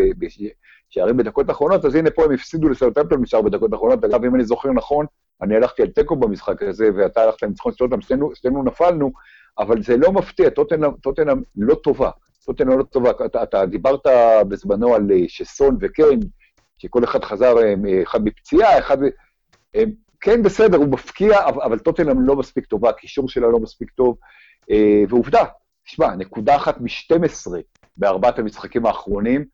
שערים בדקות האחרונות, אז הנה פה הם הפסידו לסרטמפטון משאר בדקות האחרונות. אגב, אם אני זוכר נכון, אני הלכתי על תיקו במשחק הזה, ואתה הלכת לניצחון של טוטנאם, שנינו נפלנו, אבל זה לא מפתיע, טוטנאם לא טובה. טוטנאם לא טובה. אתה, אתה דיברת בזמנו על אה, שסון וקיין, שכל אחד חזר, אה, אחד בפציעה, אחד... הם, כן, בסדר, הוא מפקיע, אבל טוטנאם לא מספיק טובה, הקישור שלה לא מספיק טוב. אה, ועובדה, תשמע, נקודה אחת מ-12 בארבעת המשחקים האחרונים,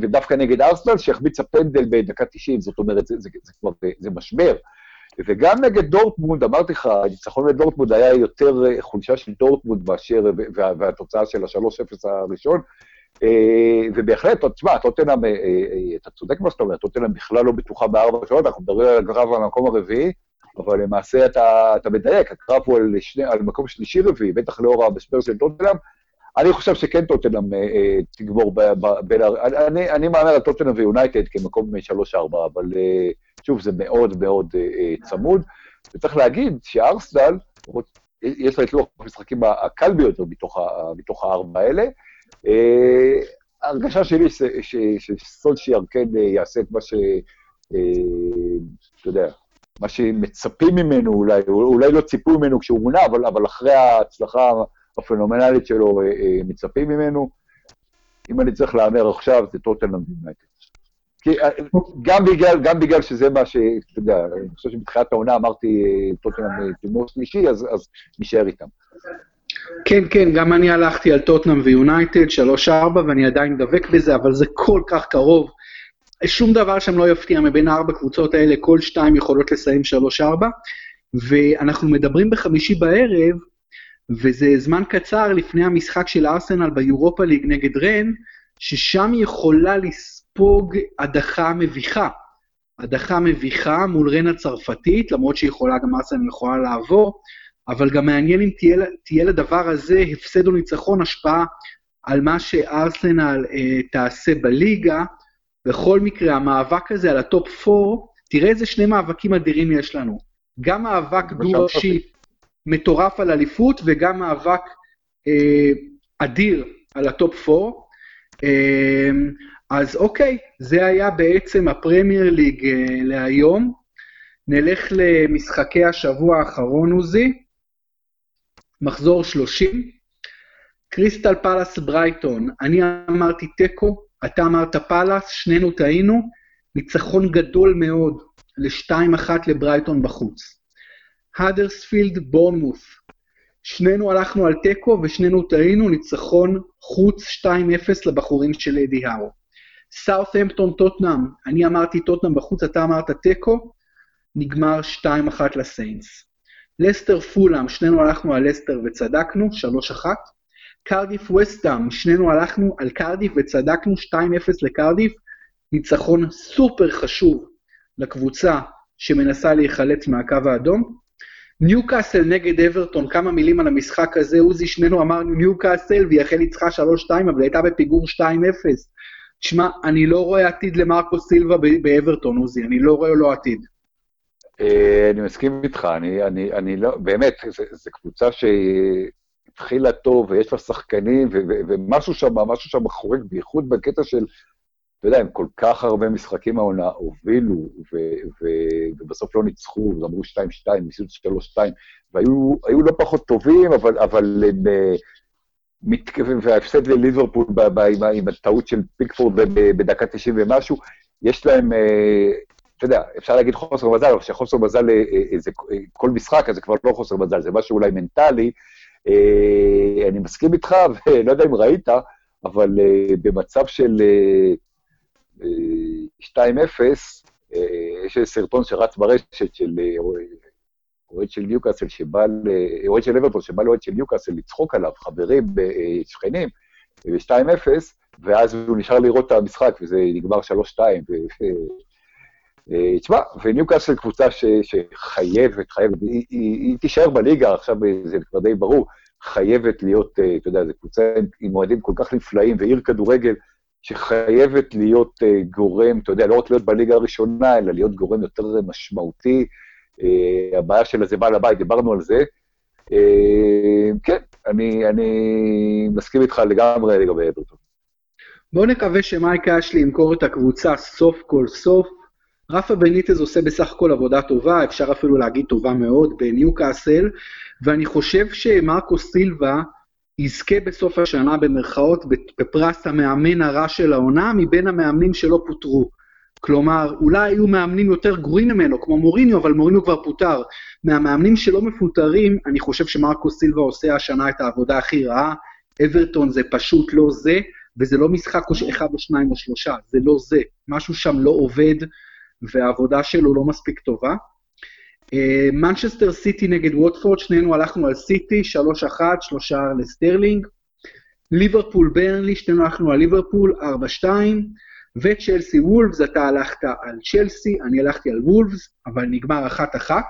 ודווקא נגד ארסנל, שהחמיצה פנדל בדקה 90, זאת אומרת, זה, זה, זה כבר, זה משבר. וגם נגד דורטמונד, אמרתי לך, הניצחון לדורטמונד היה יותר אה, חולשה של דורטמונד מאשר, וה, והתוצאה של ה-3-0 הראשון. אה, ובהחלט, תשמע, טוטנאם, אה, אתה צודק מה שאתה אומר, טוטנאם בכלל לא בטוחה בארבע שעות, אנחנו מדברים על הקרב על המקום הרביעי, אבל למעשה אתה, אתה מדייק, הקרב הוא על, שני, על מקום שלישי-רביעי, בטח לאור המשבר של טוטנאם. אני חושב שכן טוטנאם תגמור בין... אני, אני מהמר על טוטנאם ויונייטד כמקום 3-4, אבל שוב, זה מאוד מאוד צמוד. וצריך להגיד שארסנל, יש לה את לוח המשחקים הקל ביותר מתוך, הארבע האלה. ההרגשה שלי שסולשיאר כן יעשה את מה ש... אתה יודע, מה שמצפים ממנו אולי, אולי לא ציפו ממנו כשהוא מונה, אבל, אבל אחרי ההצלחה הפנומנלית שלו uh, uh, מצפים ממנו. אם אני צריך להמר עכשיו, זה טוטנאם יונייטד. אה, גם, בגלל, גם בגלל שזה מה ש... אתה יודע, אני חושב שבתחילת העונה אמרתי אה, טוטנאם תימור שלישי, אז, אז נשאר איתם. כן, כן, גם אני הלכתי על טוטנאם ויונייטד, 3-4, ואני עדיין דבק בזה, אבל זה כל כך קרוב. שום דבר שם לא יפתיע מבין הארבע קבוצות האלה, כל שתיים יכולות לסיים 3-4, ואנחנו מדברים בחמישי בערב, וזה זמן קצר לפני המשחק של ארסנל ביורופה ליג נגד רן, ששם היא יכולה לספוג הדחה מביכה. הדחה מביכה מול רן הצרפתית, למרות שהיא יכולה, גם ארסנל יכולה לעבור, אבל גם מעניין אם תהיה, תהיה לדבר הזה הפסד או ניצחון השפעה על מה שארסנל אה, תעשה בליגה. בכל מקרה, המאבק הזה על הטופ 4, תראה איזה שני מאבקים אדירים יש לנו. גם מאבק דו-ראשי מטורף על אליפות, וגם מאבק אה, אדיר על הטופ 4. אמ, אז אוקיי, זה היה בעצם הפרמייר ליג אה, להיום. נלך למשחקי השבוע האחרון, עוזי. מחזור 30. קריסטל פלאס ברייטון, אני אמרתי תיקו, אתה אמרת פלאס, שנינו טעינו. ניצחון גדול מאוד ל-2-1 לברייטון בחוץ. האדרספילד בורנמוס, שנינו הלכנו על תיקו ושנינו טעינו, ניצחון חוץ 2-0 לבחורים של אדי האו. סאות'המפטון טוטנאם, אני אמרתי טוטנאם בחוץ, אתה אמרת תיקו, נגמר 2-1 לסיינס. לסטר פולאם, שנינו הלכנו על לסטר וצדקנו, 3-1. קרדיף וסטאם, שנינו הלכנו על קרדיף וצדקנו, 2-0 לקרדיף, ניצחון סופר חשוב לקבוצה שמנסה להיחלץ מהקו האדום. ניוקאסל נגד אברטון, כמה מילים על המשחק הזה, עוזי, שנינו אמרנו ניוקאסל, והיא אכן ניצחה 3-2, אבל היא הייתה בפיגור 2-0. תשמע, אני לא רואה עתיד למרקו סילבה באברטון, עוזי, אני לא רואה לו עתיד. אה, אני מסכים איתך, אני, אני, אני לא, באמת, זו קבוצה שהתחילה טוב, ויש לה שחקנים, ומשהו שם, משהו שם חורג, בייחוד בקטע של אתה יודע, הם כל כך הרבה משחקים העונה הובילו, ו- ו- ובסוף לא ניצחו, אמרו 2-2, ניסו 3-2, והיו לא פחות טובים, אבל, אבל הם... אה, וההפסד לליברפול ב- ב- עם, עם הטעות של פיקפורד בדקה 90 ומשהו, יש להם, אה, אתה יודע, אפשר להגיד חוסר מזל, אבל כשחוסר מזל אה, זה כל משחק, אז זה כבר לא חוסר מזל, זה משהו אולי מנטלי. אני מסכים איתך, ולא יודע אם ראית, אבל במצב של 2-0, אה, יש סרטון שרץ ברשת של אה, אוהד של ניוקאסל אוהד של אברטון שבא לאוהד של ניוקאסל לצחוק עליו, חברים, אה, שכנים, ב-2-0, ואז הוא נשאר לראות את המשחק, וזה נגמר 3-2. תשמע, וניוקאסל קבוצה ש, שחייבת, חייבת, היא, היא, היא תישאר בליגה, עכשיו זה כבר די ברור, חייבת להיות, אתה יודע, זו קבוצה עם מועדים כל כך נפלאים, ועיר כדורגל שחייבת להיות uh, גורם, אתה יודע, לא רק להיות בליגה הראשונה, אלא להיות גורם יותר משמעותי. Uh, הבעיה של איזה בעל הבית, דיברנו על זה. Uh, כן, אני, אני מסכים איתך לגמרי לגבי אברטון. בואו נקווה שמייק אשלי ימכור את הקבוצה סוף כל סוף. רפה בניטז עושה בסך הכל עבודה טובה, אפשר אפילו להגיד טובה מאוד, בניו קאסל, ואני חושב שמרקו סילבה יזכה בסוף השנה במרכאות בפרס המאמן הרע של העונה מבין המאמנים שלא פוטרו. כלומר, אולי היו מאמנים יותר גרועים ממנו, כמו מוריניו, אבל מוריניו כבר פוטר. מהמאמנים שלא מפוטרים, אני חושב שמרקו סילבה עושה השנה את העבודה הכי רעה. אברטון זה פשוט לא זה, וזה לא משחק או אחד או שניים או שלושה, זה לא זה. משהו שם לא עובד, והעבודה שלו לא מספיק טובה. מנצ'סטר סיטי נגד ווטפורד, שנינו הלכנו על סיטי, 3-1, שלושה לסטרלינג. ליברפול ברנלי, שנינו הלכנו על ליברפול, 4-2. וצ'לסי וולפס, אתה הלכת על צ'לסי, אני הלכתי על וולפס, אבל נגמר אחת אחת.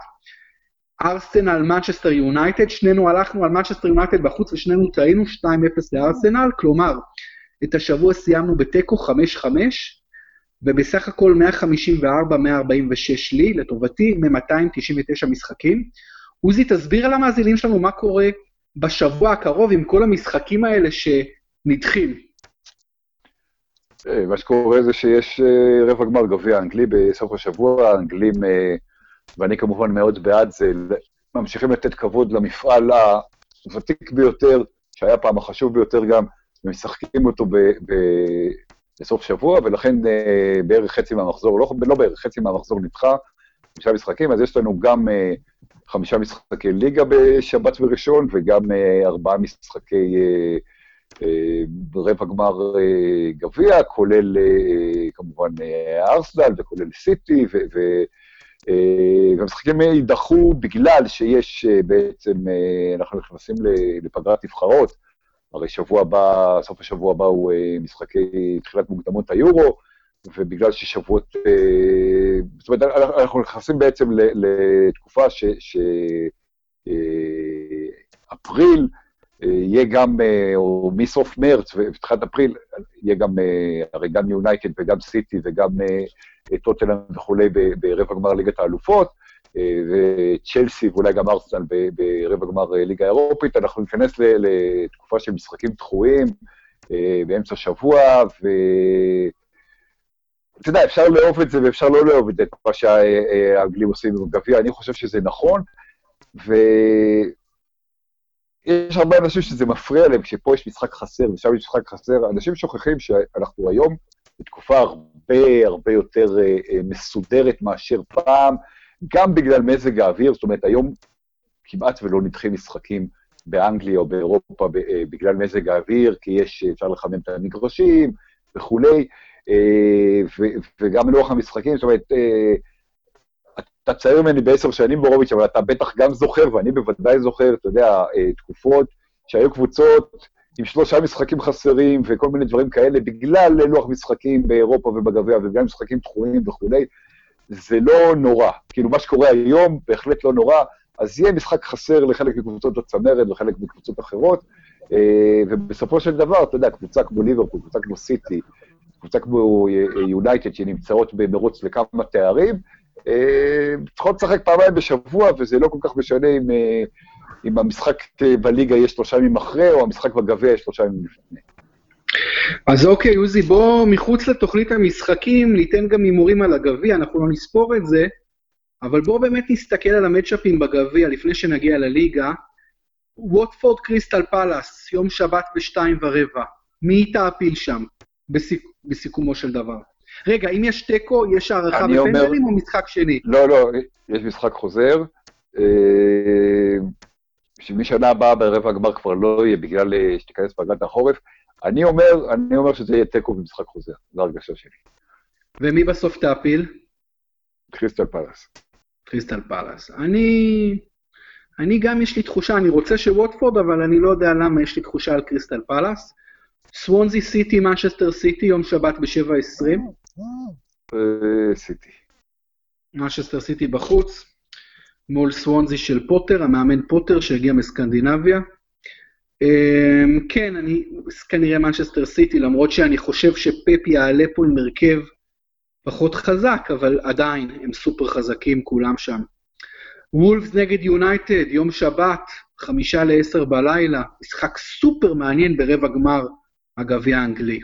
ארסנל, מנצ'סטר יונייטד, שנינו הלכנו על מנצ'סטר יונייטד בחוץ ושנינו טעינו 2-0 לארסנל, כלומר, את השבוע סיימנו בתיקו 5-5, ובסך הכל 154-146 לי, לטובתי, מ-299 משחקים. עוזי, תסביר על המאזינים שלנו מה קורה בשבוע הקרוב עם כל המשחקים האלה שנדחים. אה, מה שקורה זה שיש אה, רבע גמר גביע אנגלי בסוף השבוע, האנגלים, אה, ואני כמובן מאוד בעד זה, ממשיכים לתת כבוד למפעל הוותיק ביותר, שהיה פעם החשוב ביותר גם, ומשחקים אותו בסוף שבוע, ולכן בערך חצי מהמחזור, לא, לא בערך, חצי מהמחזור נדחה, חמישה משחקים, אז יש לנו גם חמישה משחקי ליגה בשבת וראשון, וגם ארבעה משחקי... ברבע גמר אה, גביע, כולל אה, כמובן אה, ארסנל וכולל סיטי, והמשחקים יידחו בגלל שיש בעצם, אנחנו נכנסים לפגרת נבחרות, הרי שבוע הבא, סוף השבוע הבא הוא משחקי תחילת מוקדמות היורו, ובגלל ששבועות, זאת אומרת, אנחנו נכנסים בעצם לתקופה ש... ש אפריל, יהיה גם, אה, או מסוף מרץ ותחילת אפריל, יהיה גם, אה, הרי גם יונייטד וגם סיטי וגם אה, טוטנאם וכולי ברבע גמר ליגת האלופות, וצ'לסי ואולי גם ארסנל ברבע גמר ליגה האירופית, אנחנו ניכנס לתקופה של משחקים דחויים באמצע שבוע, ו... אתה יודע, אפשר לאהוב את זה ואפשר לא לאהוב את זה, מה שהאנגלים עושים בגביע, אני חושב שזה נכון, ו... יש הרבה אנשים שזה מפריע להם, כשפה יש משחק חסר ושם יש משחק חסר, אנשים שוכחים שאנחנו היום בתקופה הרבה הרבה יותר אה, אה, מסודרת מאשר פעם, גם בגלל מזג האוויר, זאת אומרת, היום כמעט ולא נדחים משחקים באנגליה או באירופה אה, בגלל מזג האוויר, כי יש, אפשר לחמם את המגרשים וכולי, אה, וגם לוח המשחקים, זאת אומרת, אה, אתה צעיר ממני בעשר שנים בורוביץ', אבל אתה בטח גם זוכר, ואני בוודאי זוכר, אתה יודע, אה, תקופות שהיו קבוצות עם שלושה משחקים חסרים וכל מיני דברים כאלה, בגלל לוח משחקים באירופה ובגביע, ובגלל משחקים תחומים וכולי, זה לא נורא. כאילו, מה שקורה היום בהחלט לא נורא, אז יהיה משחק חסר לחלק מקבוצות הצמרת וחלק מקבוצות אחרות, אה, ובסופו של דבר, אתה יודע, קבוצה כמו ליברפול, קבוצה כמו סיטי, קבוצה כמו יונייטד, שנמצאות במרוץ לכמה תארים, אה, צריכות לשחק פעמיים בשבוע, וזה לא כל כך משנה אם, אה, אם המשחק אה, בליגה יהיה שלושה ימים אחרי, או המשחק בגביע יהיה שלושה ימים לפני. אז אוקיי, עוזי, בוא מחוץ לתוכנית המשחקים, ניתן גם הימורים על הגביע, אנחנו לא נספור את זה, אבל בואו באמת נסתכל על המצ'אפים בגביע לפני שנגיע לליגה. ווטפורד קריסטל פלאס, יום שבת בשתיים ורבע. מי תעפיל שם, בסיכ... בסיכומו של דבר? רגע, אם יש תיקו, יש הערכה בפנדלים או משחק שני? לא, לא, יש משחק חוזר. אה, שמשנה הבאה ברבע הגמר כבר לא יהיה, בגלל אה, שתיכנס פגרת החורף. אני אומר, אני אומר שזה יהיה תיקו במשחק חוזר, זו הרגשה שלי. ומי בסוף תעפיל? קריסטל פלאס. קריסטל פלאס. אני... אני גם יש לי תחושה, אני רוצה שווטפורד, אבל אני לא יודע למה יש לי תחושה על קריסטל פלאס. סוונזי סיטי, מנצ'סטר סיטי, יום שבת ב-7.20. אה, סיטי. מנצ'סטר סיטי בחוץ, מול סוונזי של פוטר, המאמן פוטר שהגיע מסקנדינביה. אמ, כן, אני כנראה מנצ'סטר סיטי, למרות שאני חושב שפפ יעלה פה עם הרכב פחות חזק, אבל עדיין, הם סופר חזקים כולם שם. וולפס נגד יונייטד, יום שבת, חמישה לעשר בלילה, משחק סופר מעניין ברבע גמר הגביע האנגלי.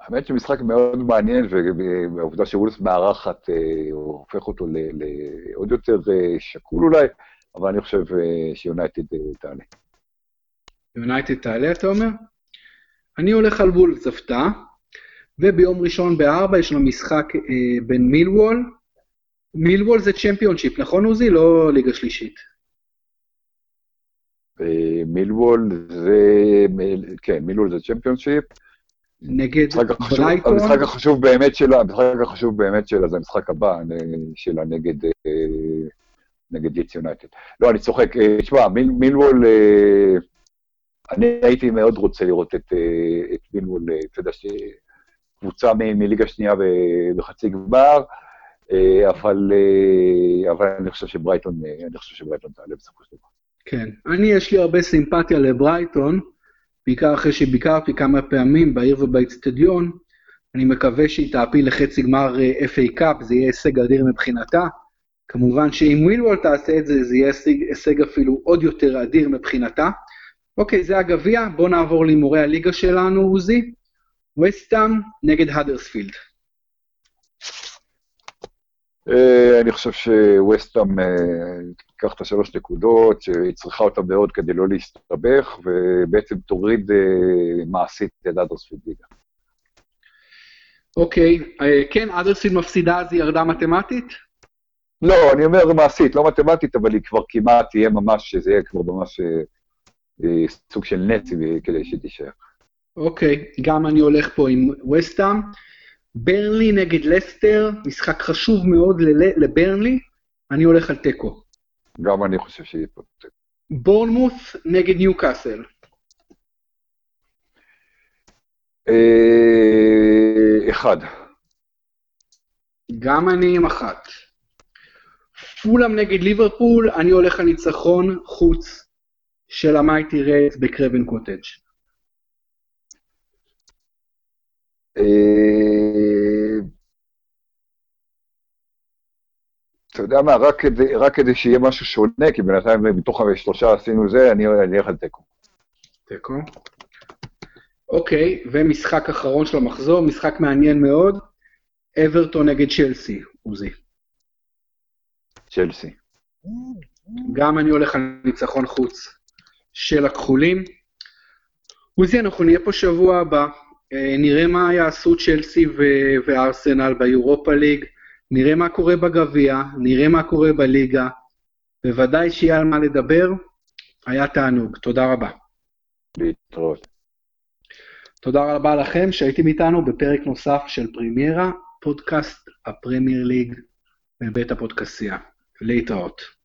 האמת שמשחק מאוד מעניין, והעובדה שוולס מארחת אה, הופך אותו לעוד יותר אה, שקול אולי, אבל אני חושב אה, שיונייטד תעלה. יונייטד תעלה, אתה אומר? אני הולך על וולס הפתעה, וביום ראשון בארבע יש לנו משחק אה, בין מילוול. מילוול זה צ'מפיונשיפ, נכון עוזי? לא ליגה שלישית. מילוול זה, כן, מילוול זה צ'מפיונשיפ. נגד ברייטון. המשחק החשוב באמת שלה, המשחק החשוב באמת שלה זה המשחק הבא שלה נגד, אה, נגד יץ יונייטד. לא, אני צוחק. אה, תשמע, מיל, מילוול, אה, אני הייתי מאוד רוצה לראות את, את מילוול, אתה יודע, קבוצה מליגה שנייה בחצי גמר, אבל, אבל אני חושב שברייטון, אני חושב שברייטון תעלה בסופו של דבר. כן, אני, יש לי הרבה סימפתיה לברייטון. בעיקר אחרי שביקרתי כמה פעמים בעיר ובאצטדיון, אני מקווה שהיא תעפיל לחצי גמר אה, FA Cup, זה יהיה הישג אדיר מבחינתה. כמובן שאם מילוול תעשה את זה, זה יהיה הישג אפילו עוד יותר אדיר מבחינתה. אוקיי, זה הגביע, בואו נעבור להימורי הליגה שלנו, עוזי. ווסטהאם נגד האדרספילד. אה, אני חושב שווסטאם אה, תיקח את השלוש נקודות, שהיא צריכה אותה מאוד כדי לא להסתבך, ובעצם תוריד אה, מעשית את אדרספילד ליגה. אוקיי, כן, אדרספילד מפסידה אז היא ירדה מתמטית? לא, אני אומר מעשית, לא מתמטית, אבל היא כבר כמעט תהיה ממש, שזה יהיה כבר ממש סוג של נץ כדי שתישאר. אוקיי, גם אני הולך פה עם וסטאם. ברנלי נגד לסטר, משחק חשוב מאוד לברנלי, אני הולך על תיקו. גם אני חושב שיהיה פה תיקו. בורנמוס נגד ניוקאסל. אה, אחד. גם אני עם אחת. פולאם נגד ליברפול, אני הולך על ניצחון חוץ של המייטי רייט בקרבן קוטג'. אה, אתה יודע מה, רק כדי, רק כדי שיהיה משהו שונה, כי בינתיים מתוך השלושה עשינו זה, אני אלך על תיקו. תיקו. אוקיי, ומשחק אחרון של המחזור, משחק מעניין מאוד, אברטון נגד צ'לסי, עוזי. צ'לסי. גם אני הולך על ניצחון חוץ של הכחולים. עוזי, אנחנו נהיה פה שבוע הבא. אה, נראה מה יעשו צ'לסי וארסנל ביורופה ליג, נראה מה קורה בגביע, נראה מה קורה בליגה. בוודאי שיהיה על מה לדבר. היה תענוג. תודה רבה. להתראות. תודה רבה לכם שהייתם איתנו בפרק נוסף של פרימיירה, פודקאסט הפרמייר ליג מבית הפודקסייה. להתראות.